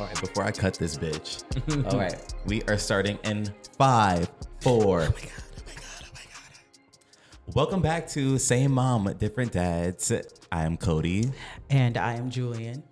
All right, before I cut this bitch. All right, um, we are starting in five, four. Oh my god! Oh my god! Oh my god! Welcome back to Same Mom, Different Dads. I am Coty. And I am Julian.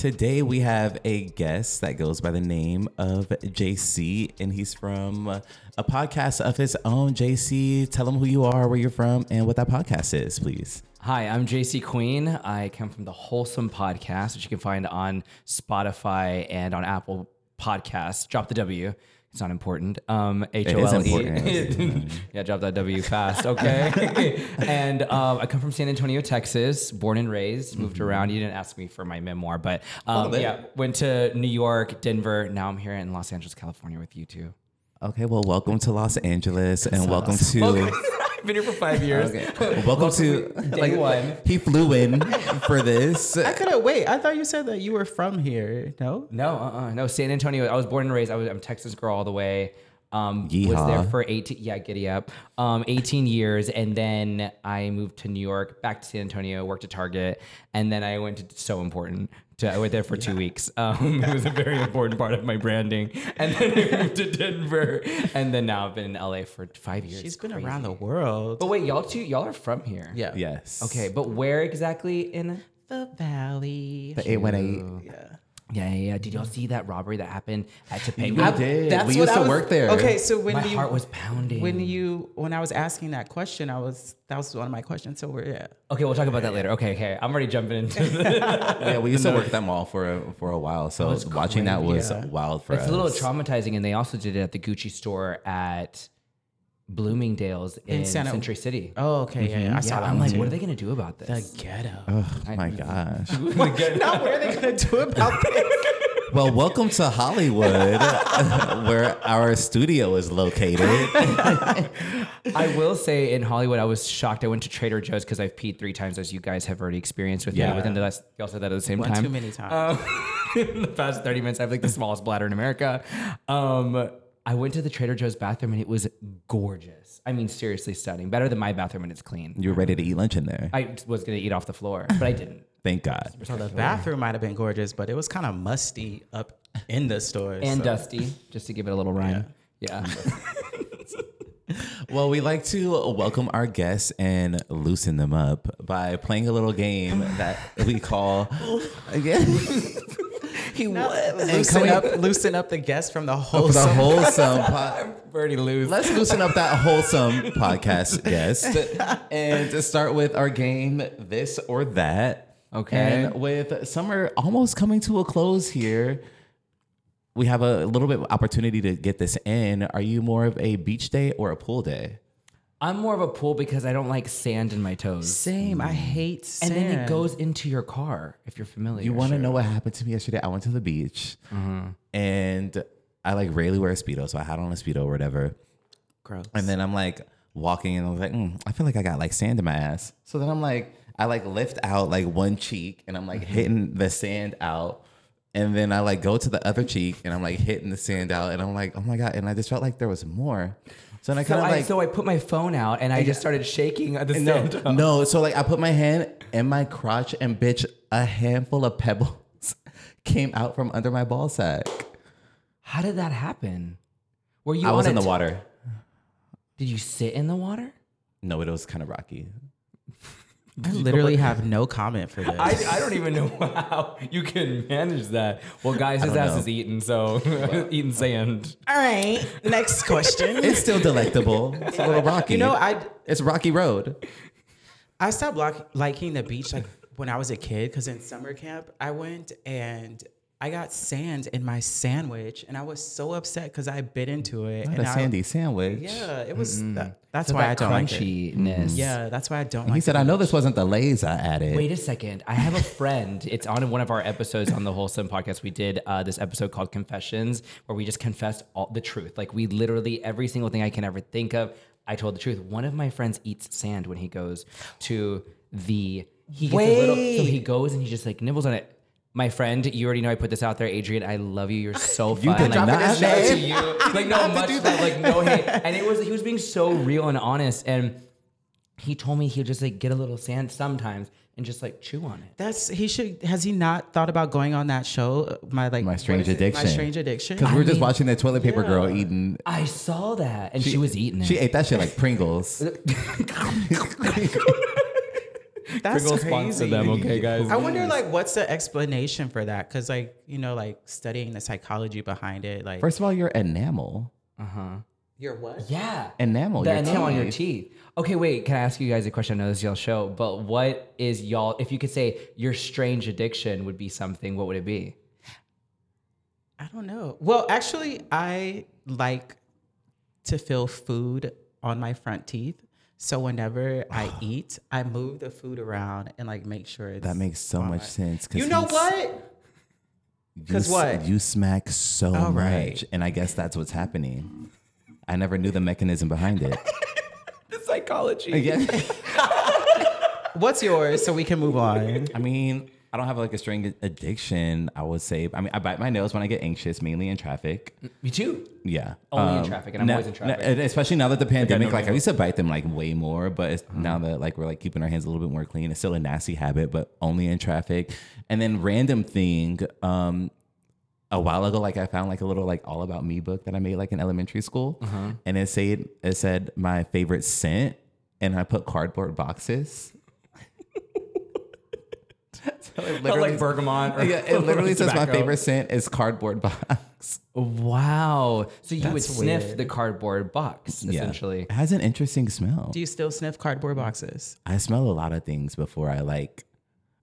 Today we have a guest that goes by the name of Jaycee, and he's from a podcast of his own. Jaycee, tell him who you are, where you're from, and what that podcast is, please. Hi, I'm Jaycee Queen. I come from the Holesome Podcast, which you can find on Spotify and on Apple Podcasts. Drop the W. It's not important. Um, H O L E. Yeah, drop that W fast, okay? and um, I come from San Antonio, Texas, born and raised, moved Mm-hmm. around. You didn't ask me for my memoir, but um, yeah, went to New York, Denver. Now I'm here in Los Angeles, California with you two. Okay, well, welcome to Los Angeles, and welcome to. I've been here for five years. Okay. Well, welcome to Day one. He flew in for this. I couldn't wait. I thought you said that you were from here. No? No, uh-uh, no. San Antonio. I was born and raised. I was. I'm a Texas girl all the way. Um, was there for 18. Yeah, giddy up. Um, 18 years, and then I moved to New York, back to San Antonio, worked at Target, and then I went to so important. To, I went there for two weeks. Um, it was a very important part of my branding, and then I moved to Denver, and then now I've been in LA for five years. She's been Crazy. around the world. But wait, y'all two, y'all are from here. yeah. Yes. Okay, but where exactly in? The valley. The 818. yeah. Yeah, yeah, yeah. Did y'all see that robbery that happened at Topanga? We did. That's we what used I to was- work there. Okay, so when My you heart was pounding. when you when I was asking that question, I was that was one of my questions. So we're yeah. Okay, we'll talk about that later. Okay, okay. I'm already jumping into the, Yeah, we used to work at that mall for a, for a while. So was watching that was crazy. wild for It's us. It's a little traumatizing, and they also did it at the Gucci store at Bloomingdale's in, Santa- Century City. Oh, okay, yeah, yeah. I saw yeah, that I'm one like, too. what are they gonna do about this? the ghetto. Oh my gosh. now what are they gonna do about this? Well, welcome to Hollywood, where our studio is located. I will say in Hollywood, I was shocked. I went to Trader Joe's because I've peed three times, as you guys have already experienced with Yeah. me. Within the last, y'all said that at the same One time. too many times. Um, in the past 30 minutes, I have like the smallest bladder in America. Um, I went to the Trader Joe's bathroom and it was gorgeous. I mean, seriously stunning. Better than my bathroom when it's clean. You were ready to eat lunch in there. I was gonna eat off the floor, but I didn't. Thank God. so the bathroom might have been gorgeous, but it was kind of musty up in the store. And so. dusty, just to give it a little rhyme. Yeah. Well, we like to welcome our guests and loosen them up by playing a little game that we call. Yeah. He loosen up, loosen up the guests from the whole. the Holesome. Po- Already lose. Let's loosen up that Holesome podcast guest and to start with our game, this or that. Okay. And with summer almost coming to a close here, we have a little bit of opportunity to get this in. Are you more of a beach day or a pool day? I'm more of a pool because I don't like sand in my toes. Same. I mm. hate sand. And then it goes into your car if you're familiar. You want to know what happened to me yesterday? I went to the beach mm-hmm. and I like rarely wear a speedo, so I had on a speedo or whatever. Gross. And then I'm like walking and I was like, mm, I feel like I got like sand in my ass. So then I'm like, I like lift out like one cheek and I'm like mm-hmm. hitting the sand out. And then I like go to the other cheek and I'm like hitting the sand out. And I'm like, oh my God. And I just felt like there was more. So I So kind of like, so I put my phone out and I just started shaking at the sand. no, uh, no. So like I put my hand in my crotch and bitch, a handful of pebbles came out from under my ball sack. How did that happen? Were you? I was in the t- water. Did you sit in the water? No, it was kind of rocky. I literally have no comment for this. I, I don't even know how you can manage that. Well, guys, his ass know. is eating, so eating sand. All right. Next question. It's still delectable. It's a little rocky. you know, I it's rocky road. I stopped lock, liking the beach like when I was a kid because in summer camp I went and I got sand in my sandwich and I was so upset because I bit into it. Not and a I- sandy sandwich. Yeah, it was. That, that's So why I that don't like it. crunchiness. Yeah, that's why I don't He like. He said, the "I know this wasn't the lays I added." Wait a second. I have a friend. It's on one of our episodes on the Holesome podcast. We did uh, this episode called Confessions, where we just confessed all the truth. Like we literally every single thing I can ever think of. I told the truth. One of my friends eats sand when he goes to the. He gets a little. So he goes and he just like nibbles on it. My friend, you already know I put this out there, Adrian. I love you. You're so fun. You did like, not shout out to name. you. Like no much, like no hate. And it was he was being so real and honest and he told me he'd just like get a little sand sometimes and just like chew on it. That's he should. Has he not thought about going on that show? My like My Strange? Addiction. My strange addiction. Because we were just mean, watching the toilet paper girl eating. I saw that and she, was eating it. She ate that shit like Pringles. That's Pringles sponsor crazy. them, okay, guys? I wonder like what's the explanation for that? Because like you know like studying the psychology behind it. Like First of all, your enamel. Uh huh. you're what? yeah. Enamel. the your enamel on your teeth. teeth. Okay, wait. Can I ask you guys a question? I know this is y'all show, but what is y'all? If you could say your strange addiction would be something, what would it be? I don't know. Well, actually, I like to feel food on my front teeth. So whenever I eat, I move the food around and like make sure it's That makes so much sense. 'cause You know he's- what? you 'Cause s- what? You smack so All much. right. And I guess that's what's happening. I never knew the mechanism behind it. The psychology. yeah. What's yours so we can move on? I mean, I don't have like a strange addiction, I would say. I mean, I bite my nails when I get anxious, mainly in traffic. Me too. Yeah. Only in traffic, and I'm no- always in traffic. no, and especially now that the pandemic, know like I used to bite them like way more, but it's, Uh-huh. now that like we're like keeping our hands a little bit more clean, it's still a nasty habit, but only in traffic. And then random thing, um, a while ago, like I found like a little like all about me book that I made like in elementary school, Uh-huh. and it said it said my favorite scent, and I put cardboard boxes. It literally- bergamot. or- yeah, it literally says my favorite scent is cardboard box. Wow. So you would sniff weird. the cardboard box essentially. it has an interesting smell. Do you still sniff cardboard boxes? I smell a lot of things before I like.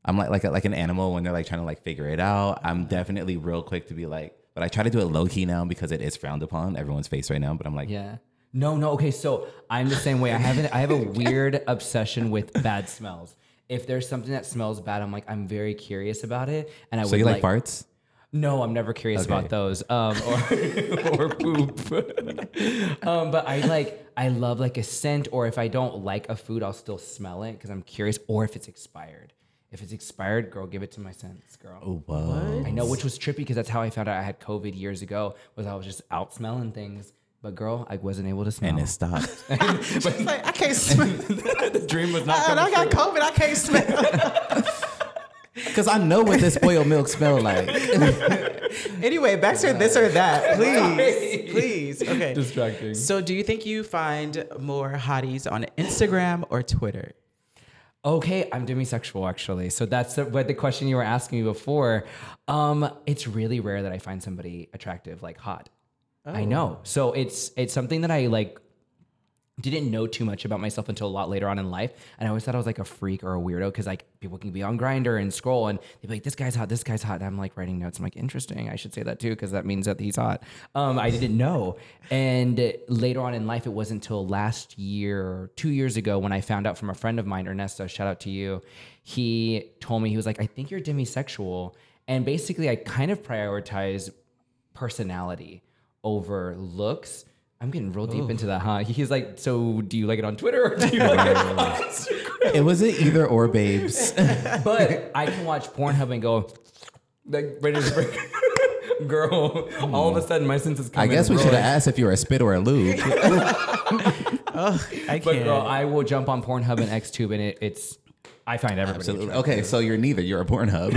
I'm like like a, like an animal when they're like trying to like figure it out. I'm definitely real quick to be like, but I try to do it low key now because it is frowned upon everyone's face right now. But I'm like, Yeah. No, no. Okay, so I'm the same way. I have an, I have a weird obsession with bad smells. If there's something that smells bad, I'm like I'm very curious about it, and I so would you like, like farts? No, I'm never curious Okay. about those. Um, or or poop. um, but I like I love like a scent, or if I don't like a food, I'll still smell it because I'm curious. Or if it's expired. If it's expired, girl, give it to my sense, girl. Oh, whoa. I know, which was trippy because that's how I found out I had COVID years ago. Was I was just out smelling things, but girl, I wasn't able to smell. And it stopped. She's like, I can't smell. the dream was not and I got COVID. I can't smell. Because I know what this spoiled milk smell like. anyway, back to this or that, please, please. Okay. distracting. So, do you think you find more hotties on Instagram or Twitter? Okay, I'm demisexual actually. So that's the, what the question you were asking me before. Um, it's really rare that I find somebody attractive, like hot. I know. So it's it's something that I like didn't know too much about myself until a lot later on in life. And I always thought I was like a freak or a weirdo because like people can be on Grindr and scroll and they'd be like, this guy's hot, this guy's hot. And I'm like writing notes. I'm like, interesting. I should say that too because that means that he's hot. Um, I didn't know. And later on in life, it wasn't until last year, two years ago, when I found out from a friend of mine, Ernesto, shout out to you. He told me, he was like, I think you're demisexual. And basically, I kind of prioritize personality over looks. I'm getting real deep into oh. that, huh? He's like, so do you like it on Twitter or do you like it on Instagram? it was not either or, babes. But I can watch Pornhub and go, like, ready to break. Girl, all of a sudden my senses come I in guess we should have asked if you were a spit or a lube. I can't. girl, I will jump on Pornhub and XTube and it, it's, I find everybody Absolutely. attractive. Okay, so you're neither. You're a Pornhub.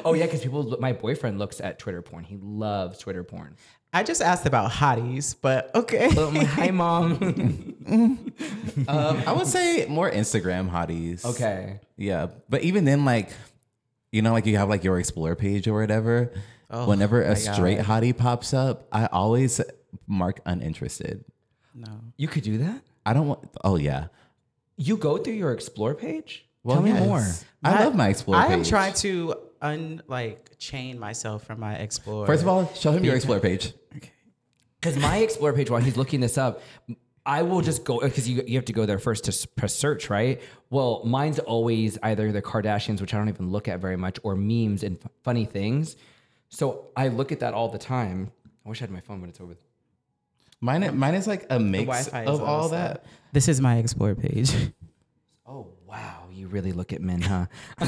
Oh yeah, because people, my boyfriend looks at Twitter porn. He loves Twitter porn. I just asked about hotties, but okay. I'm hi mom. um, I would say more Instagram hotties. okay. Yeah, but even then, like, you know, like you have like your explore page or whatever. Whenever a straight God. hottie pops up, I always mark uninterested. no. You could do that? I don't want. Oh yeah. You go through your explore page? Well, Tell me more. I love my explore. Page. I am trying to un like chain myself from my explore. First of all, show him your explore page. Okay. Because my explore page, while he's looking this up, I will just go because you, you have to go there first to press search, right? Well, mine's always either the Kardashians, which I don't even look at very much, or memes and f- funny things. So I look at that all the time. I wish I had my phone, but it's over. There. Mine, mine is like a mix Wi-Fi of all that. This is my explore page. Oh wow, you really look at men, huh?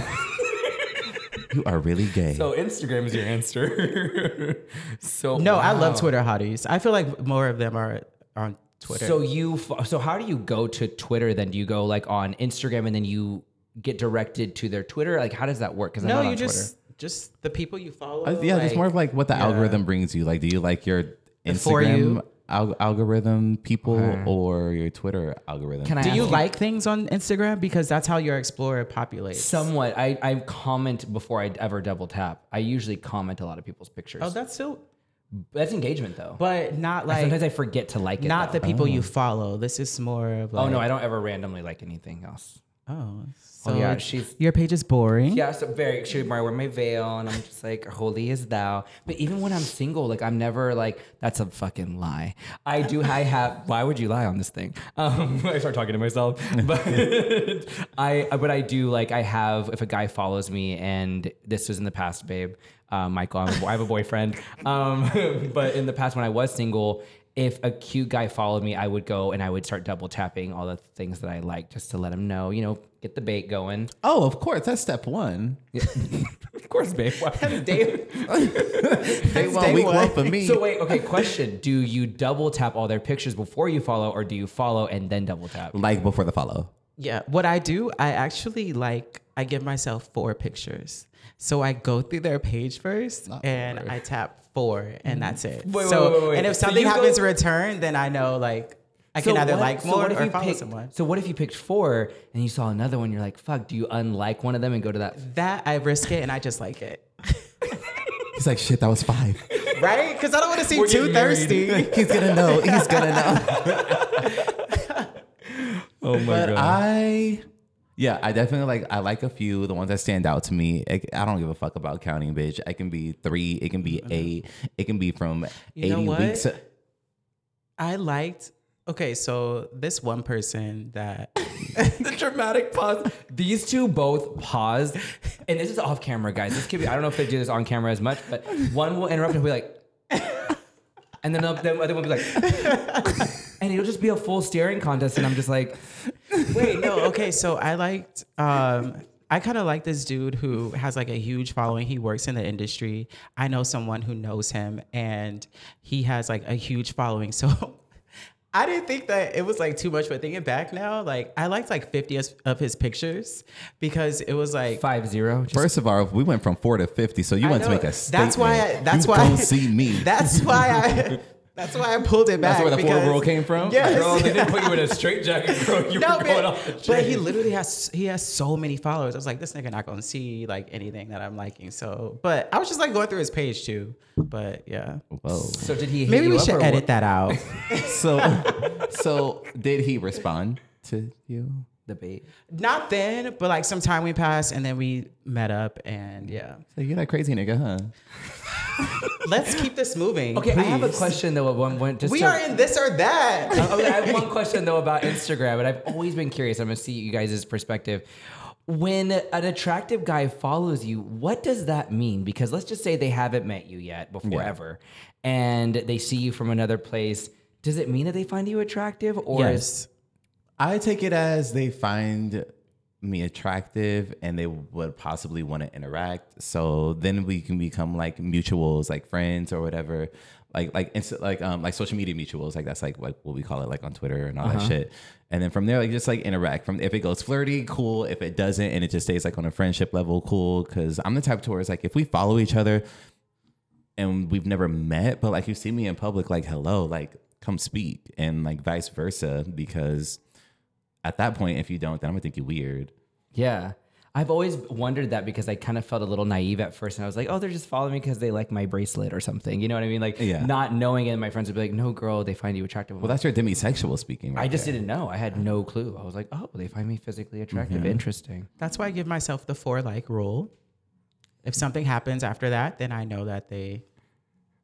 You are really gay. so Instagram is your answer. so No, I love. Twitter hotties. I feel like more of them are on Twitter. So you, so how do you go to Twitter? Then do you go like on Instagram and then you get directed to their Twitter? Like how does that work? Because I'm no, not you on just just the people you follow. Uh, yeah, it's more of like what the yeah. algorithm brings you. Like, do you like your For Instagram you. Al- algorithm people or your Twitter algorithm? Can I Do you ask like things on Instagram because that's how your explorer populates? Somewhat. I, I comment before I ever double tap. I usually comment a lot of people's pictures. oh, that's still, That's engagement though. but not like Sometimes I forget to like it. not though. the people you oh. follow. This is more of like Oh no, I don't ever randomly like anything else. Oh, so yeah, she's- your page is boring. Yeah, so very she I wear my veil and I'm just like holy is thou. But even when I'm single, like I'm never like that's a fucking lie. I do I have why would you lie on this thing? Um I start talking to myself. But I but I do like I have if a guy follows me and this was in the past, babe. Uh, Michael, I'm, I have a boyfriend. Um, but in the past when I was single, if a cute guy followed me, I would go and I would start double tapping all the things that I like just to let him know, you know, get the bait going. Oh, of course. That's step one. Of course, babe. Dave, Day one, day week one. one for me. So wait, okay. Question: Do you double tap all their pictures before you follow, or do you follow and then double tap? like before the follow. Yeah, what I do, I actually like I give myself four pictures. So I go through their page first Not and four. I tap four and mm-hmm. that's it. Wait, wait, so wait, wait, wait. and if something you go- happens in return, then I know like I can So either what- like so more what if or you follow picked- someone. So what if you picked four and you saw another one? You're like, fuck. Do you unlike one of them and go to that? That I risk it and I just like it. He's like, shit, that was five. right? Because I don't want to seem We're too getting married. thirsty. He's gonna know. He's gonna know. Oh my But I, yeah, I definitely like. I like a few. The ones that stand out to me. I, I don't give a fuck about counting, bitch. It can be three. It can be mm-hmm. eight. It can be from You know eighty what? weeks. I liked. Okay, so this one person that the dramatic pause. These two both paused, and this is off camera, guys. This could be. I don't know if they do this on camera as much, but one will interrupt and be like, and then the the other one will be like, and it'll just be a full staring contest, and I'm just like, Wait, no, okay. So I liked um I kind of like this dude who has like a huge following. He works in the industry. I know someone who knows him and he has like a huge following. So I didn't think that it was like too much, but thinking back now, like I liked like 50 of- of his pictures because it was like five zero. Just, First of all, we went from four to fifty, so you I want to make a it. statement. That's why I- that's you why- don't see me. that's why I that's why I pulled it back. That's where the four because- rule came from. Yes. Girl, they didn't put you in a straight jacket, girl. You No, were going man, off the but he literally has he has so many followers. I was like, this nigga not gonna see like anything that I'm liking. So, but I was just like going through his page too. But yeah, Whoa. So did he? Maybe you we up should edit what? that out. So, so did he respond to you? The bait. not then, but like some time we passed and then we met up and yeah. So you're that crazy nigga, huh? Let's keep this moving. Okay, I have a question though. One, one, just We to- are in this or that. Oh, okay, I have one question though about Instagram, and I've always been curious. I'm gonna see you guys' perspective. When an attractive guy follows you, what does that mean? Because let's just say they haven't met you yet before Yeah. ever, and they see you from another place. Does it mean that they find you attractive, or is yes. I take it as they find me attractive and they would possibly want to interact. So then we can become like mutuals, like friends or whatever. Like like insta- like um like social media mutuals, like that's like like what we call it like on Twitter and all that shit. And then from there, like just like interact. From if it goes flirty, cool. If it doesn't, and it just stays like on a friendship level, cool. Because I'm the type to where it's like if we follow each other and we've never met, but like you see me in public, like hello, like come speak, and like vice versa. Because at that point, if you don't, then I'm gonna think you weird. yeah? I've always wondered that because I kind of felt a little naive at first, and I was like, "Oh, they're just following me because they like my bracelet or something." You know what I mean? Like, Yeah. not knowing it. My friends would be like, "No, girl, they find you attractive." Well, that's your demisexual speaking. Right I just there. didn't know. I had no clue. I was like, "Oh, they find me physically attractive. Mm-hmm. Interesting." That's why I give myself the four like rule. If something happens after that, then I know that they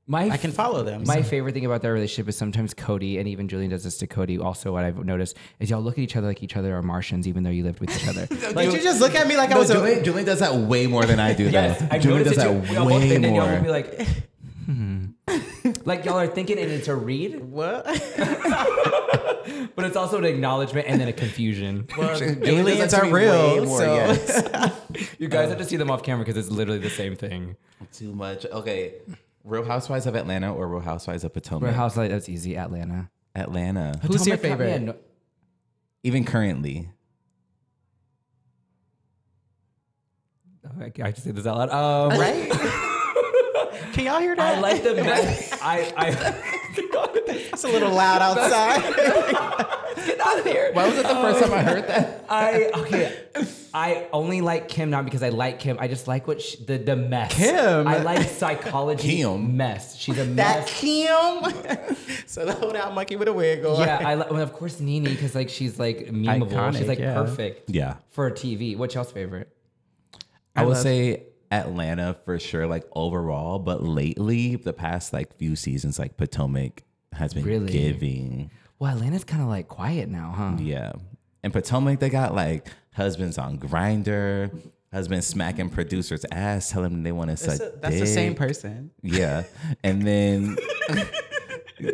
My I can follow them. My favorite thing about their relationship is sometimes Coty and even Julian does this to Coty. Also, what I've noticed is y'all look at each other like each other are Martians, even though you lived with each other. Did you just look at me like I No, was a Julian, Julian does that way more than I do. yes, though. I've Julian does that that you, y'all both way think that y'all will be like, hmm. like y'all are thinking and it's a read, what? but it's also an acknowledgement and then a confusion. Well, Julian does aliens are real. more, so yes. You guys have to see them off camera because it's literally the same thing. Too much. Okay, Real Housewives of Atlanta or Real Housewives of Potomac. Real Housewives, that's easy. Atlanta. Atlanta. Who's your Potomac County- favorite? yeah, no- Even currently. Oh, I I have to say this out loud. Um, Right? Can y'all hear that? I like the mess. I, I It's a little loud outside. Get out of here. Why was it the first time I heard that? I okay. I only like Kim not because I like Kim. I just like what she, the the mess. Kim? I like psychology. Kim? mess. She's a mess. that mess. Kim. so the hold out monkey with a wig on. Yeah, I like. Well, of course, Nene because like she's like memeable. Iconic, she's like yeah. perfect. Yeah. For TV. What's y'all's favorite? I, I would love- say Atlanta for sure, like overall, but lately, the past like few seasons, like Potomac has been Really? giving. Well, Atlanta's kind of like quiet now, huh? Yeah. And Potomac, they got like husbands on Grindr, husbands smacking producers' ass, telling them they want to suck. That's, a- that's the same person. Yeah. And then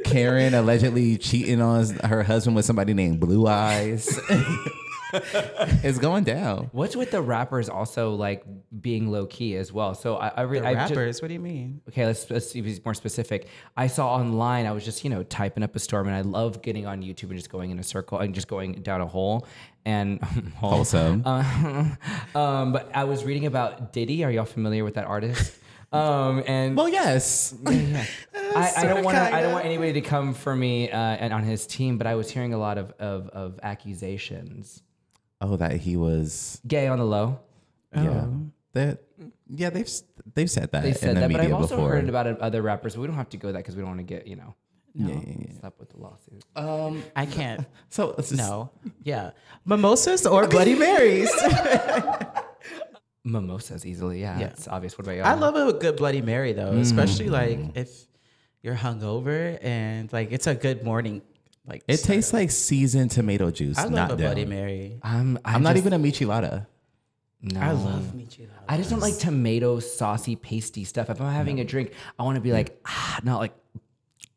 Karen allegedly cheating on her husband with somebody named Blue Eyes. it's going down. What's with the rappers also like being low key as well? So I, I, re- The I just- rappers. what do you mean? okay, let's, let's see if he's more specific. I saw online, I was just, you know, typing up a storm and I love getting on YouTube and just going in a circle and just going down a hole and hole. Holesome. Uh, um, but I was reading about Diddy. Are y'all familiar with that artist? Um, and Well, yes. I, I don't want. I don't want anybody to come for me uh, and on his team. But I was hearing a lot of, of of accusations. Oh, that he was. Gay on the low. Yeah. That. Yeah, they've they've said that They in said the that, but media I've also before. heard about it, other rappers. But we don't have to go that because we don't want to get you know yeah, yeah, yeah. slapped with the lawsuit. Um. I can't. So it's just- No. Yeah. Mimosas or Bloody Marys. Mimosas easily. Yeah, Yeah. it's obvious. What about y'all? I love a good Bloody Mary though, especially like if you're hungover and like it's a good morning. Like It tastes like seasoned tomato juice. I love not a Bloody down. Mary. I'm. I I'm not even a michelada. No. I love micheladas. I just don't like tomato saucy pasty stuff. If I'm having a drink, I want to be like ah, not like.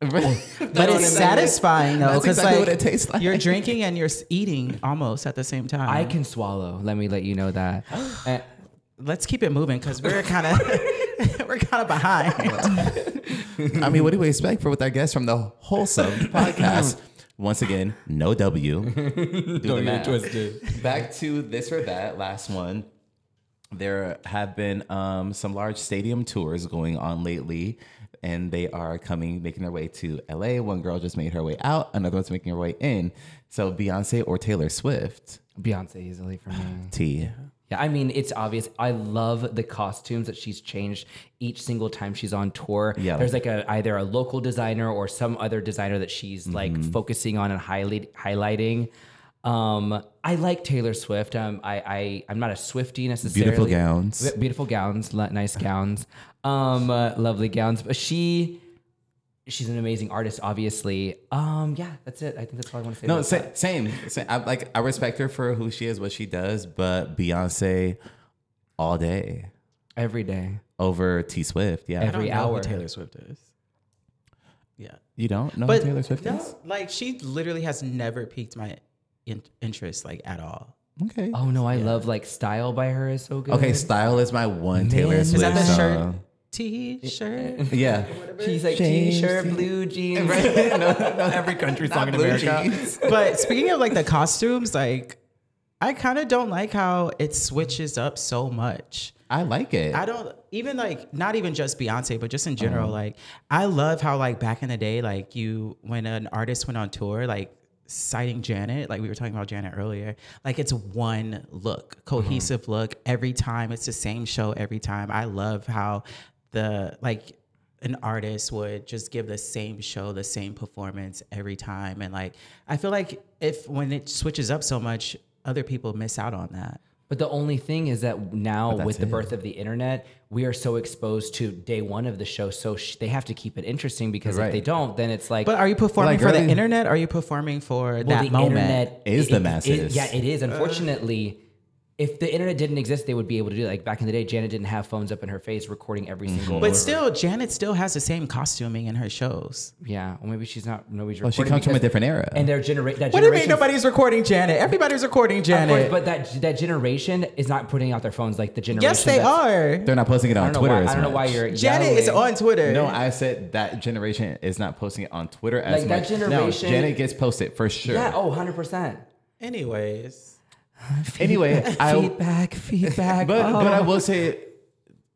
But it's satisfying though, That's because exactly like what it tastes like. you're drinking and you're eating almost at the same time. I can swallow. Let me let you know that. And- Let's keep it moving because we're kind of we're kind of behind. I mean, what do we expect for with our guests from the Holesome podcast? Once again, no W. Do the math. Back to this or that last one. There have been um, some large stadium tours going on lately, and they are coming, making their way to LA. One girl just made her way out, another one's making her way in. So Beyonce or Taylor Swift? Beyonce easily for me. T. Yeah, I mean, it's obvious. I love the costumes that she's changed each single time she's on tour. Yeah. There's like a either a local designer or some other designer that she's Mm-hmm. like focusing on and highlight, highlighting. Um, I like Taylor Swift. Um, I, I I'm not a Swiftie necessarily. Beautiful gowns. Be- beautiful gowns, nice gowns, um, uh, lovely gowns. But she, she's an amazing artist, obviously. Um, yeah, that's it. I think that's all I want to say. No, about sa- that. same. same. I like. I respect her for who she is, what she does, but Beyonce all day every day. over T Swift. Yeah, I don't Every know who hour. Taylor Swift is. Yeah, you don't know but who Taylor Swift no, is? like she literally has never piqued my in- interest like at all. Okay. Oh no, I love like "Style" by her is so good. Okay, Style is my one Taylor Swift is that the song. shirt? T-shirt. Yeah. She's like James t-shirt, Dean. blue jeans. no, no, every country song in America. jeans. but speaking of like the costumes, like I kind of don't like how it switches up so much. I like it. I don't even like not even just Beyonce, but just in general. Mm-hmm. Like I love how like back in the day, like you when an artist went on tour, like citing Janet, like we were talking about Janet earlier, like it's one look, mm-hmm. cohesive look every time. It's the same show every time. I love how the like an artist would just give the same show, the same performance every time. And like I feel like if when it switches up so much, other people miss out on that. But the only thing is that now with the it. birth of the internet, we are so exposed to day one of the show, so sh- they have to keep it interesting because Right. if they don't, then it's like. But are you performing Like for the internet? Or are you performing for well, that the moment? internet Is the masses. yeah, it is. Uh. Unfortunately, if the internet didn't exist, they would be able to do it. Like back in the day, Janet didn't have phones up in her face recording every Mm-hmm. single. But still, Janet still has the same costuming in her shows. yeah, well, maybe she's not. Nobody's Well, she recording comes from a different era. And their genera- that What do you mean nobody's recording Janet? Everybody's recording Of course, Janet. but that that generation is not putting out their phones like the generation. yes, they are. They're not posting it I on don't know Twitter why. as I don't know why you're. Janet is on Twitter. No, I said that generation is not posting it on Twitter as Like, that much. generation- no, Janet gets posted for sure. Yeah. Oh, 100 percent. Anyways, Anyway, I Feedback. Feedback. but but I oh. will say,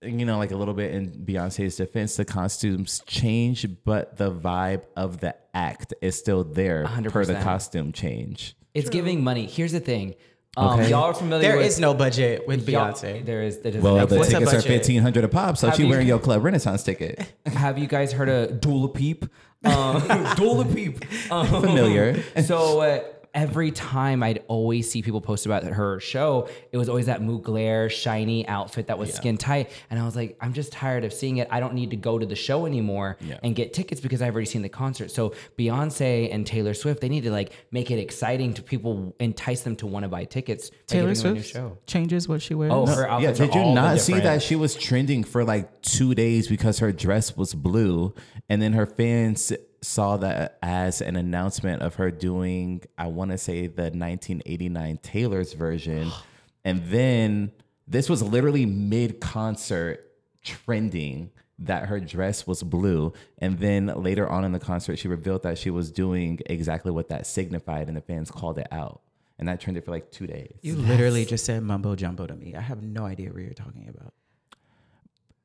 you know, like a little bit in Beyonce's defense, the costumes change, but the vibe of the act is still there per the 100%. costume change. It's giving money. Here's the thing. Um, Okay. Y'all are familiar there with is no budget with Beyonce. There is. There is Well, the What's the tickets are fifteen hundred a pop, so Have she you- wearing your Club Renaissance ticket. Have you guys heard of Dula Peep? Uh, Dula Peep. Um, Familiar. So uh, every time I'd always see people post about her show, it was always that Mugler shiny outfit that was skin tight, and I was like, I'm just tired of seeing it. I don't need to go to the show anymore Yeah. and get tickets because I've already seen the concert. So Beyonce and Taylor Swift, they need to like make it exciting to people, entice them to want to buy tickets. by Taylor giving a new Swift show. changes what she wears. Oh, her Yeah, did are you all not see that she was trending for like two days because her dress was blue, and then her fans saw that as an announcement of her doing, I want to say the 1989 Taylor's version, and then this was literally mid concert trending that her dress was blue. And then later on in the concert she revealed that she was doing exactly what that signified and the fans called it out. And that trended for like two days. You literally just said mumbo jumbo to me. I have no idea what you're talking about.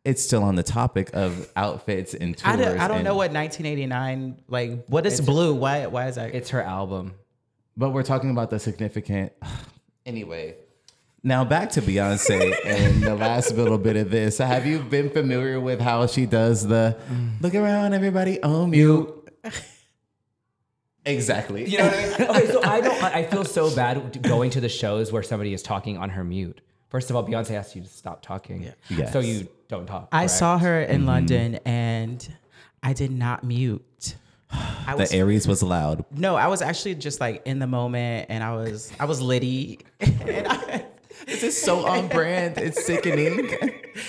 It's still on the topic of outfits and tours. I don't, I don't and- know what 1989 like. What is blue? Why? Why is that? It's her album. but we're talking about the significant. Anyway, now back to Beyonce and the last little bit of this. Have you been familiar with how she does the look around, everybody on mute? Exactly. You know what I mean? Okay, so I don't. I feel so bad going to the shows where somebody is talking on her mute. First of all, Beyonce asked you to stop talking, Yes. so you don't talk. I correct? saw her in mm-hmm. London and I did not mute. I the was Aries was loud. no, I was actually just like in the moment and I was I was litty and I, This is so on brand. It's sickening.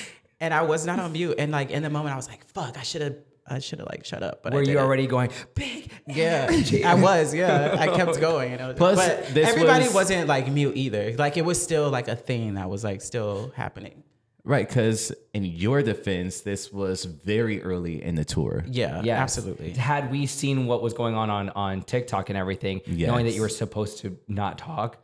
and I was not on mute and like in the moment I was like fuck I should have I should have like shut up but I Were you already going big? Yeah, I was. Yeah, I kept going. And I was, Plus, but this everybody was- wasn't like mute either. Like it was still like a thing that was like still happening. Right, because in your defense, this was very early in the tour. Yeah, yeah, absolutely. Had we seen what was going on on on TikTok and everything, knowing that you were supposed to not talk,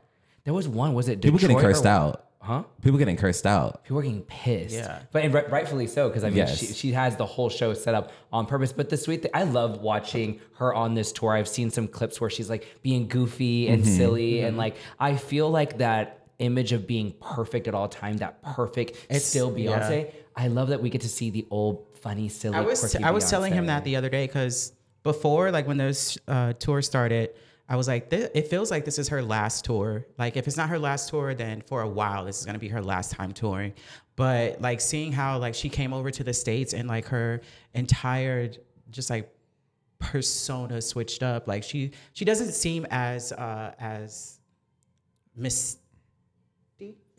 there was one. Was it People getting Detroit or- cursed out. Huh? People getting cursed out. People were getting pissed. Yeah. But and ri- rightfully so, because I mean, Yes. she, she has the whole show set up on purpose. But the sweet thing, I love watching her on this tour. I've seen some clips where she's like being goofy and Mm-hmm. silly. And like, I feel like that image of being perfect at all time, that perfect, It's- still yeah. Beyonce. I love that we get to see the old, funny, silly, I was quirky I was telling him that the other day because before like when those uh, tour started, I was like, "Thi- it feels like this is her last tour. Like if it's not her last tour, then for a while this is gonna be her last time touring. But like seeing how like she came over to the states and like her entire just like persona switched up. Like she she doesn't seem as uh as mystique.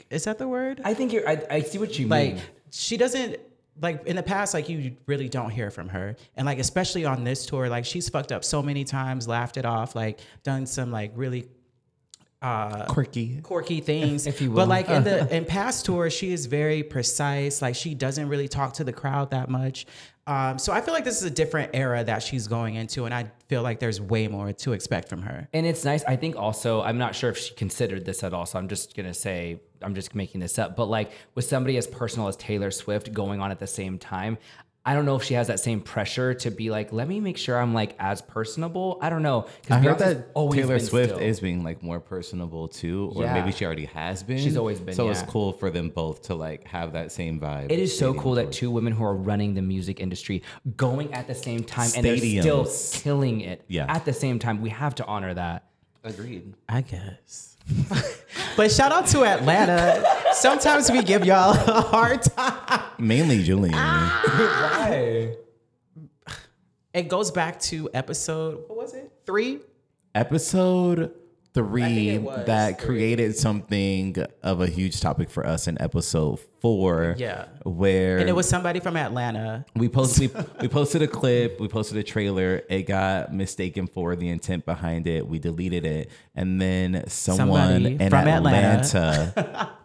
Is that the word? I think you're, I, I see what you like mean. Like she doesn't like in the past like you really don't hear from her and like especially on this tour like she's fucked up so many times laughed it off like done some like really uh Quirky. quirky things If you will. but like in the in past tours she is very precise like she doesn't really talk to the crowd that much um so i feel like this is a different era that she's going into and i feel like there's way more to expect from her And it's nice. I think also, I'm not sure if she considered this at all. So I'm just to say, I'm just making this up. But like with somebody as personal as Taylor Swift going on at the same time, I don't know if she has that same pressure to be like, let me make sure I'm like as personable. I don't know. I heard that Taylor Swift still. is being like more personable too, or Yeah. maybe she already has been. She's always been, So it's cool for them both to like have that same vibe. It is so dating cool that two women who are running the music industry going at the same time and they're still killing it Yeah. at the same time. We have to honor that. agreed. I guess. but shout out to Atlanta. Sometimes we give y'all a hard time. Mainly Julian. Ah. Why? It goes back to episode, what was it? Three? Episode three was that three. created something of a huge topic for us in episode four. Yeah. Where And it was somebody from Atlanta. we posted we, we posted a clip, we posted a trailer. It got mistaken for the intent behind it. We deleted it, and then someone Somebody in from Atlanta,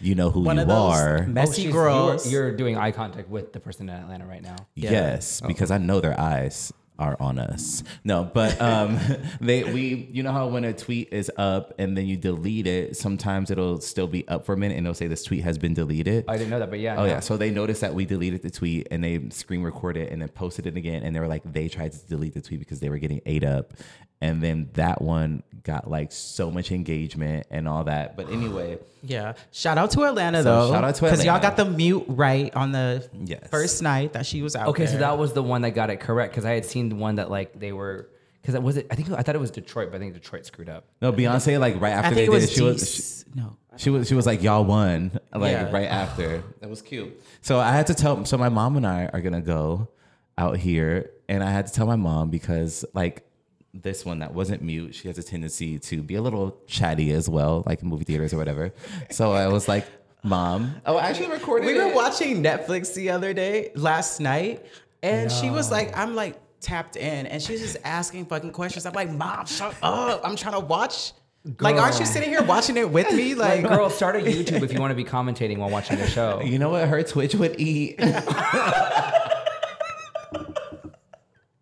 you know who One you of those are. messy she's- girls. You're, you're doing eye contact with the person in Atlanta right now. Yes, because I know their eyes are on us. No, but um they we you know how when a tweet is up and then you delete it, sometimes it'll still be up for a minute and it'll say this tweet has been deleted. I didn't know that, but yeah. Oh no. yeah, so they noticed that we deleted the tweet and they screen recorded it and then posted it again and they were like they tried to delete the tweet because they were getting ate up, and then that one got like so much engagement and all that. But anyway, Yeah. Shout out to Atlanta So though. shout out to Because y'all got the mute right on the Yes. first night that she was out. Okay, so that was the one that got it correct because I had seen the one that like they were because was it? I think I thought it was Detroit, but I think Detroit screwed up. no Beyonce like right I after think they it did was it, she was. D's- no. She was she was like y'all won like Yeah. right after. That was cute. So I had to tell so my mom and I are gonna go out here and I had to tell my mom because like this one that wasn't mute, she has a tendency to be a little chatty as well, like in movie theaters or whatever. So I was like, Mom. Oh, I actually recorded We were it. watching Netflix the other day, last night, and she was like, I'm like tapped in, and she's just asking fucking questions. I'm like, Mom, shut up. I'm trying to watch. Like, aren't you sitting here watching it with me? Like, Like, girl, start a YouTube if you want to be commentating while watching the show. You know what her Twitch would eat?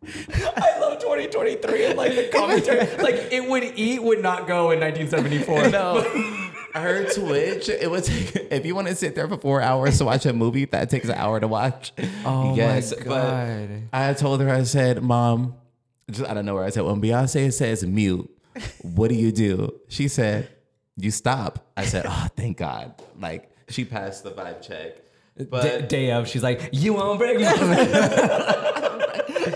I 2023 and like the commentary. like it would eat would not go in 1974. No. Her Twitch, it would take, if you want to sit there for four hours to watch a movie, that takes an hour to watch. Oh my but God. I told her, I said, Mom, just out of nowhere, I said, when Beyonce says mute, what do you do? She said, You stop. I said, Oh, thank God. Like, she passed the vibe check. But D- day of, she's like, "You won't break me."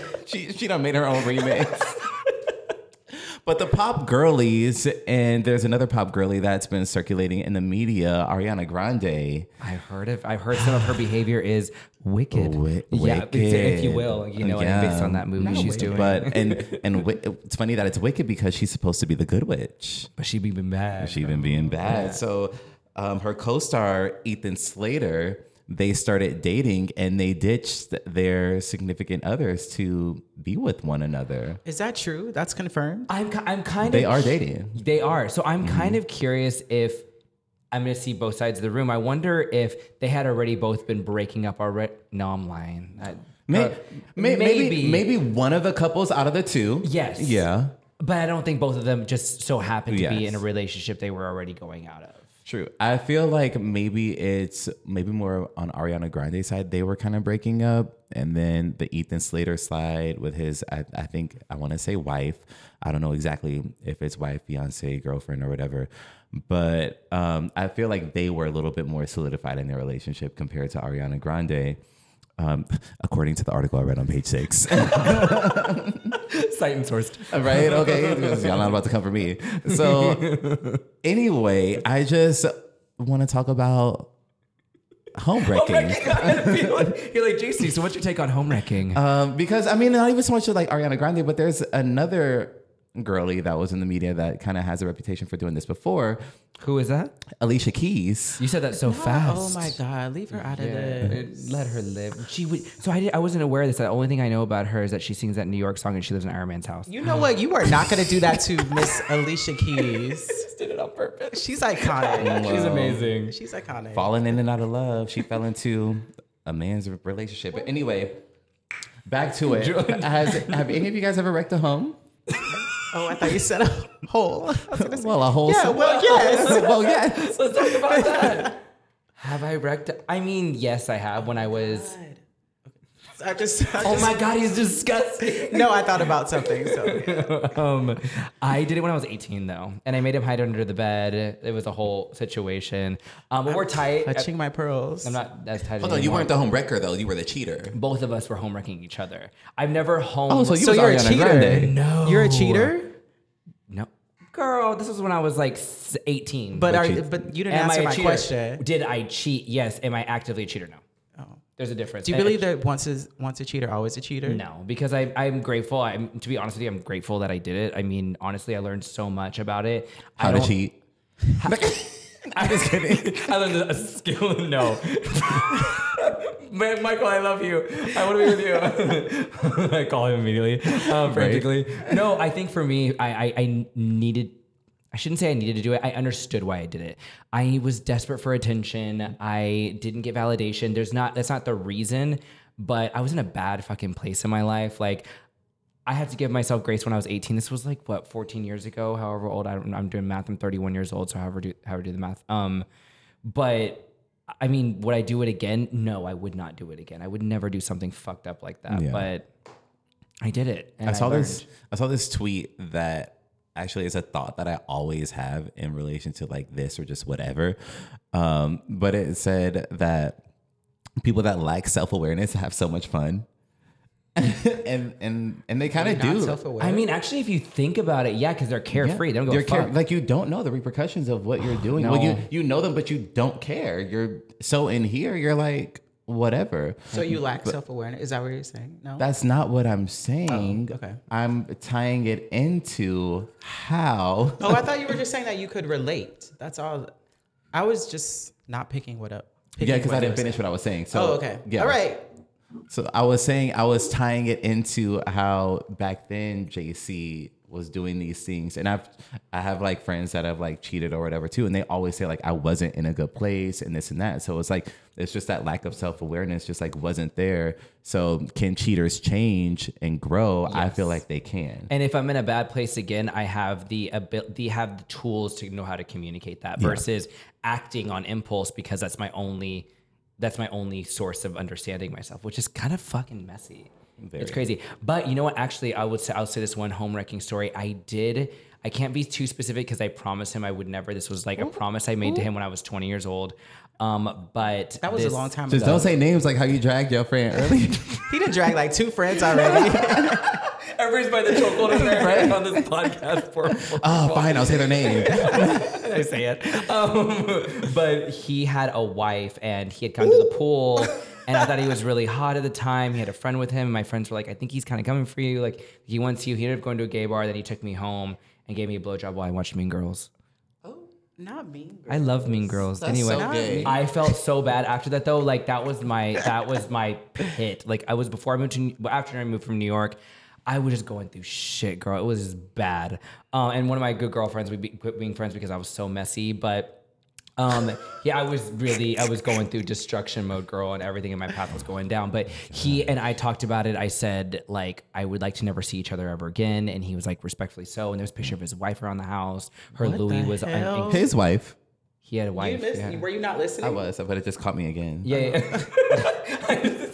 she she done made her own remix. but the pop girlies, and there's another pop girly that's been circulating in the media, Ariana Grande. I heard of. I've heard some of her behavior is wicked. Wi- yeah, wicked. if you will, you know, and based on that movie she's doing. But and and it's funny that it's wicked because she's supposed to be the good witch. but she be been bad. She been being bad. So um, her co-star Ethan Slater, they started dating and they ditched their significant others to be with one another. is that true? That's confirmed. I'm. I'm kind They of. are dating. They are. So I'm Mm-hmm. kind of curious if I'm going to see both sides of the room. I wonder if they had already both been breaking up already. No, I'm lying. I, May, uh, may, maybe maybe one of the couples out of the two. Yes. Yeah. But I don't think both of them just so happened to be in a relationship they were already going out of. True. I feel like maybe it's maybe more on Ariana Grande's side. They were kind of breaking up, and then the Ethan Slater slide with his, I, I think I want to say wife. I don't know exactly if it's wife, fiance, girlfriend, or whatever. But um, I feel like they were a little bit more solidified in their relationship compared to Ariana Grande, um, according to the article I read on page six. Sight and sourced. right? Okay, y'all not about to come for me. So anyway, I just want to talk about home wrecking. You're like, Jaycee, so what's your take on home wrecking? Um, because I mean, not even so much like Ariana Grande, but there's another girly that was in the media that kind of has a reputation for doing this before. Who is that? Alicia Keys. You said that so oh fast. Oh my God, leave her out of this. let her live. She would. So I did, I wasn't aware of this. The only thing I know about her is that she sings that New York song and she lives in Iron Man's house. You know what? You are not going to do that to Miss Alicia Keys. did it on purpose. She's iconic. She's amazing. She's iconic. falling in and out of love. She fell into a man's relationship. But anyway, back to it. Has, have any of you guys ever wrecked a home? Oh, I thought you said a hole. I was gonna Well, a hole. yeah, well, yes. well, yes. Let's talk about that. have I wrecked? I mean, yes, I have. When I was. I just, I Oh just- my god, he's disgusting. no, I thought about something. So yeah. um, I did it when I was 18 though, and I made him hide under the bed. It was a whole situation. Um, but we're tight. touching my pearls. I'm not as tight. Hold on, you weren't the home wrecker though. You were the cheater. Both of us were home wrecking each other. I've never home. Oh, so you so you're a cheater. Grande. No. You're a cheater. no, girl. This was when I was like 18. But But are you- but you didn't Am answer a my cheater? question. Did I cheat? Yes. Am I actively a cheater? No. There's a difference. Do you And- believe that once is once a cheater, always a cheater? No, because I, I'm grateful. I'm to be honest with you, I'm grateful that I did it. I mean, honestly, I learned so much about it. I How to don't- cheat. I'm just kidding. I learned a skill. No, Man, Michael, I love you. I want to be with you. I call him immediately, um, frantically. No, I think for me, I, I, I needed. I shouldn't say I needed to do it. I understood why I did it. I was desperate for attention. I didn't get validation. There's not. That's not the reason. But I was in a bad fucking place in my life. Like I had to give myself grace when I was 18. This was like what 14 years ago. However old I don't, I'm doing math. I'm 31 years old. So however do however do the math. Um, but I mean, would I do it again? No, I would not do it again. I would never do something fucked up like that. Yeah. But I did it. And I saw learned. this. I saw this tweet that actually it's a thought that I always have in relation to like this or just whatever. Um, but it said that people that lack self awareness have so much fun, and and and they kind of do. self-aware. I mean, actually, if you think about it, yeah, because they're carefree. They don't go You're care- like you don't know the repercussions of what you're doing. Well, you you know them, but you don't care. You're so in here. You're like whatever. so you lack self awareness. Is that what you're saying? No. That's not what I'm saying. Oh, okay. I'm tying it into how. oh, I thought you were just saying that you could relate. That's all. I was just not picking what up. picking Yeah, because I didn't finish saying. what I was saying. So Oh, okay. Yeah. All right. So I was saying I was tying it into how back then Jaycee was doing these things, and I've I have like friends that have like cheated or whatever too, and they always say like I wasn't in a good place and this and that. So it's like it's just that lack of self awareness, just like wasn't there. So can cheaters change and grow? I feel like they can. And if I'm in a bad place again, I have the ability, have the tools to know how to communicate that versus acting on impulse because that's my only, that's my only source of understanding myself, which is kind of fucking messy. It's crazy. But you know what? Actually, I would say I'll say this one home wrecking story. I did. I can't be too specific because I promised him I would never. This was like a promise I made to him when I was 20 years old. Um, but That was this- a long time Just ago. don't say names like how you dragged your friend earlier. He done drag like two friends already. Everybody's by the chokehold in on this podcast. Poor, poor oh, fine, I'll say their name. I say it. Um, but he had a wife and he had come to the pool and I thought he was really hot at the time. He had a friend with him. And my friends were like, I think he's kind of coming for you. Like he wants you. He ended up going to a gay bar. Then he took me home and gave me a blowjob while I watched Mean Girls. Oh, not me. I love Mean Girls. anyway, so gay. I felt so bad after that though. Like that was my that was my pit. Like I was before I moved to after I moved from New York. I was just going through shit, girl. It was just bad. Uh, and one of my good girlfriends, we be, quit being friends because I was so messy. But um, yeah, I was really, I was going through destruction mode, girl, and everything in my path was going down. But he and I talked about it. I said, like, I would like to never see each other ever again. And he was like, respectfully so. And there's a picture of his wife around the house. Her What Louis was, I hell? think, His wife. he had a You wife. missed, yeah. Were you not listening? I was, but it just caught me again. Yeah. yeah.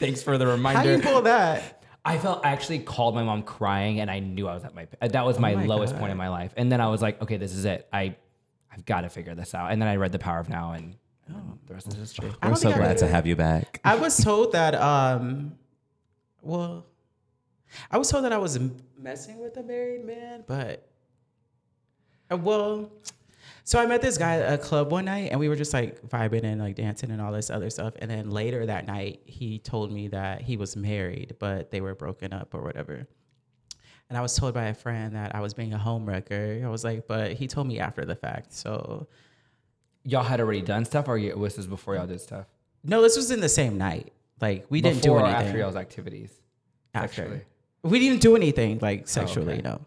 Thanks for the reminder. How reminder. you pull that? I felt I actually called my mom crying, and I knew I was at my that was my, my lowest God. point in my life. And then I was like, okay, this is it. I I've got to figure this out. And then I read The Power of Now, and the rest is history. I We're so glad to have you back. I was told that um well I was told that I was messing with a married man, but uh, well so I met this guy at a club one night and we were just like vibing and like dancing and all this other stuff. And then later that night he told me that he was married, but they were broken up or whatever. And I was told by a friend that I was being a homewrecker. I was like, but he told me after the fact. So Y'all had already done stuff, or you, this was before y'all did stuff? no, this was in the same night. Like we didn't do Before or anything. after y'all's activities. after. sexually? We didn't do anything like sexually, oh, okay. no.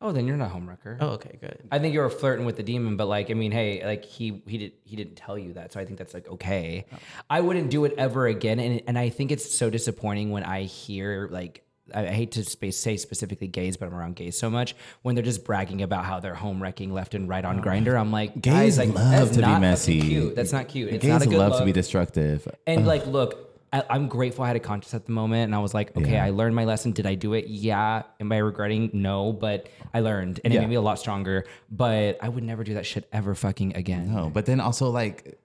Oh, then you're not homewrecker. Oh, okay, good. I think you were flirting with the demon, but like, I mean, hey, like he he did he didn't tell you that, so I think that's like okay. I wouldn't do it ever again, and and I think it's so disappointing when I hear like. I I hate to space, say specifically gays, but I'm around gays so much when they're just bragging about how they're home wrecking left and right on oh, Grindr. I'm like, Gays guys, like, love that's to be not fucking messy. Cute. That's not cute. It's Gays not a good love look. to be destructive. And like, look, I, I'm grateful I had a conscience at the moment, and I was like, okay, Yeah. I learned my lesson. Did I do it? Yeah. Am I regretting? No, but I learned, and it Yeah. made me a lot stronger. But I would never do that shit ever fucking again. No, but then also like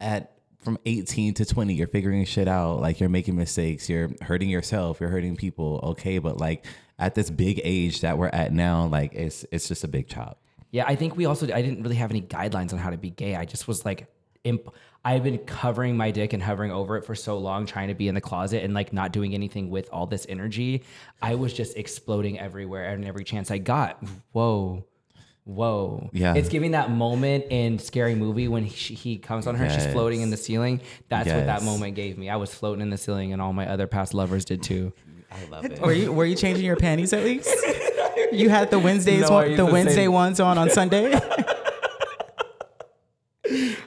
at from 18 to 20, you're figuring shit out. Like you're making mistakes, you're hurting yourself, you're hurting people. Okay, but like at this big age that we're at now, like it's it's just a big chop. Yeah, I think we also I didn't really have any guidelines on how to be gay. I just was like imp- I've been covering my dick and hovering over it for so long, trying to be in the closet and like not doing anything with all this energy. I was just exploding everywhere and every chance I got. Whoa. Whoa. Yeah. It's giving that moment in Scary Movie when he, he comes on her and she's floating in the ceiling. That's what that moment gave me. I was floating in the ceiling and all my other past lovers did too. I love it. Were you were you changing your panties at least? You had the Wednesdays No, one, used the Wednesday say- ones on on Sunday.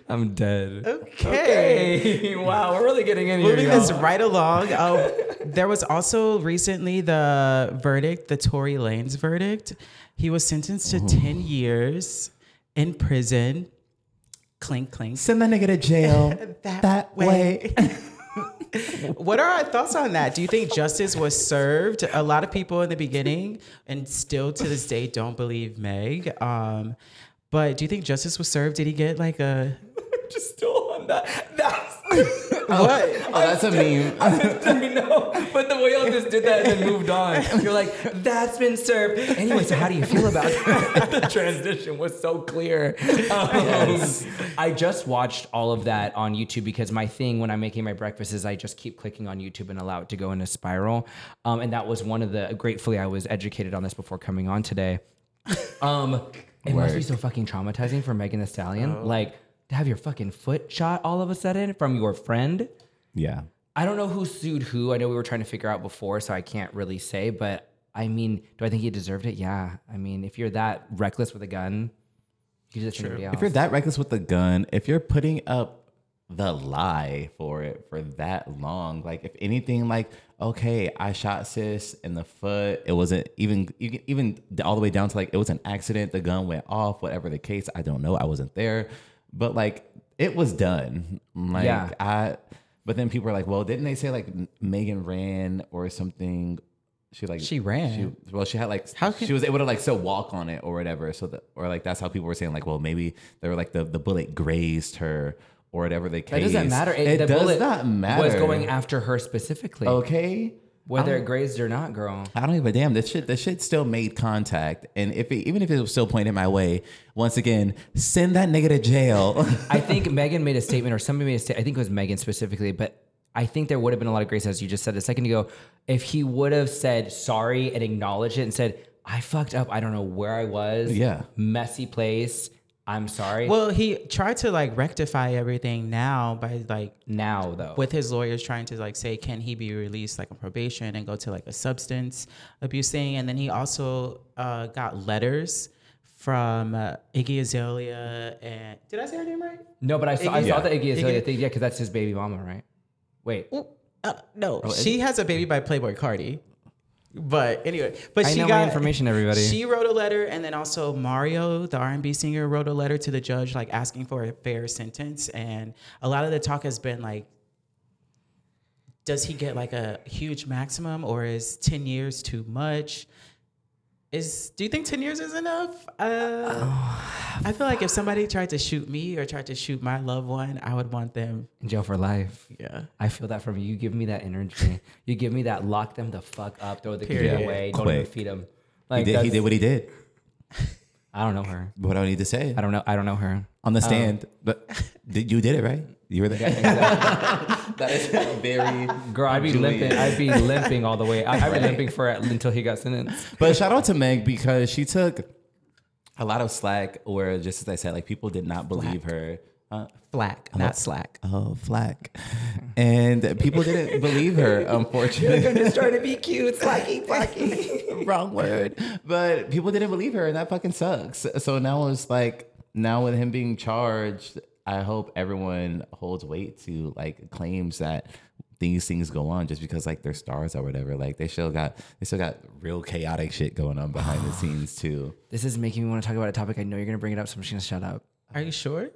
I'm dead. Okay. wow, we're really getting in here. Moving this y'all. right along. Uh, there was also recently the verdict, the Tory Lanez verdict. He was sentenced to 10 years in prison. Clink, clink. Send that nigga to jail That that, way. way. What are our thoughts on that? Do you think justice was served? A lot of people in the beginning and still to this day don't believe Meg. Um, but do you think justice was served? Did he get like a just still on that. That's what? Oh, that's a meme. I know, but the way y'all just did that and then moved on, you're like, that's been served. Anyway, so how do you feel about that? the transition was so clear. Um, I just watched all of that on YouTube because my thing when I'm making my breakfast is I just keep clicking on YouTube and allow it to go in a spiral. Um, and that was one of the, gratefully, I was educated on this before coming on today. Um, it must be so fucking traumatizing for Megan Thee Stallion. Oh. Like, to have your fucking foot shot all of a sudden from your friend. yeah. I don't know who sued who. I know we were trying to figure out before, so I can't really say. But I mean, do I think he deserved it? Yeah. I mean, if you're that reckless with a gun, you do this to anybody else. If you're that reckless with a gun, if you're putting up the lie for it for that long, like if anything, like okay, I shot sis in the foot. It wasn't even even even all the way down to like it was an accident. The gun went off. Whatever the case, I don't know. I wasn't there, but like it was done. Like Yeah. I. But then people are like, well, didn't they say like Megan ran or something? She like She ran. She, well, she had like How can- she was able to like still walk on it or whatever. So that or like that's how people were saying like, well, maybe they were like the the bullet grazed her or whatever the that case. doesn't matter. It, the does bullet not matter. Was going after her specifically, okay. whether it grazed or not, girl. I don't give a damn. This shit, this shit still made contact, and if it, even if it was still pointed my way, once again, send that nigga to jail. I think Megan made a statement, or somebody made a statement. I think it was Megan specifically, but I think there would have been a lot of grace, as you just said a second ago, if he would have said sorry and acknowledged it and said, "I fucked up. I don't know where I was. Yeah. messy place. I'm sorry." Well, he tried to like rectify everything now by like now though, with his lawyers trying to like say can he be released like on probation and go to like a substance abuse thing and then he also uh, got letters from uh, Iggy Azalea and did I say her name right? no, but I saw, I Iggy- saw the Iggy Azalea Iggy- thing. Yeah, because that's his baby mama, right? Wait, uh, no, Oh, she has a baby by Playboi Carti. But anyway, but I she got information, everybody. She wrote a letter, and then also Mario, the R and B singer, wrote a letter to the judge, like asking for a fair sentence. And a lot of the talk has been like, does he get like a huge maximum, or is ten years too much? Is do you think ten years is enough? Uh, I feel like if somebody tried to shoot me or tried to shoot my loved one, I would want them. in jail for life. Yeah. I feel that from you. You give me that energy. you give me that lock them the fuck up, throw the kid Period. away, don't even Quick. feed them. he Like did. He did what he did. I don't know her. What do I need to say I don't know. I don't know her. on the stand? but did you did it right? You were there. that is very. Girl, I'd be Julian. limping. I'd be limping all the way. I- I'd be limping for it until he got sentenced. But shout out to Meg because she took a lot of slack, where just as I said, like people did not believe her. Uh, Flack, not slack. oh, flack. And people didn't believe her, unfortunately. just trying to be cute, slacky, slacky. Wrong word. But people didn't believe her, and that fucking sucks. So now it's like, now with him being charged, I hope everyone holds weight to like claims that these things go on just because like they're stars or whatever. Like they still got they still got real chaotic shit going on behind the scenes too. This is making me want to talk about a topic. I know you're gonna bring it up, so I'm just gonna shut up. Are you sure?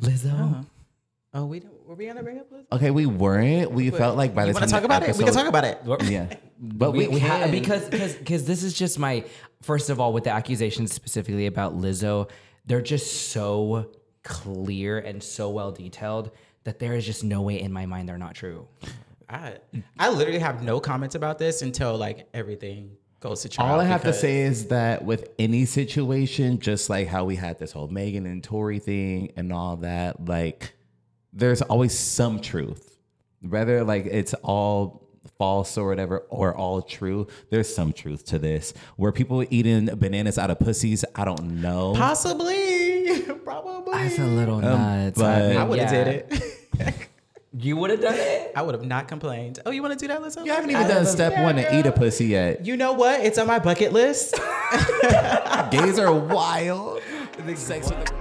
Lizzo. Uh-huh. Oh, we don't, were we gonna bring up Liz? Okay, we weren't. We felt like by the time want to talk the about it? We can talk about it. Yeah, but we, we, we ha- because because because this is just my first of all with the accusations specifically about Lizzo, they're just so clear and so well detailed that there is just no way in my mind they're not true. I, I literally have no comments about this until like everything goes to trial. All I have to say is that with any situation, just like how we had this whole Megan and Tory thing and all that, like there's always some truth. Whether like it's all false or whatever, or all true, there's some truth to this. Were people eating bananas out of pussies? I don't know. possibly, probably. That's a little um, nuts. but- mean, I would have yeah. did it. You would have done it. I would have not complained. Oh, you want to do that, Lizzo? you haven't even I done step one to eat a pussy yet. You know what? It's on my bucket list. Gays are wild. Sex with a-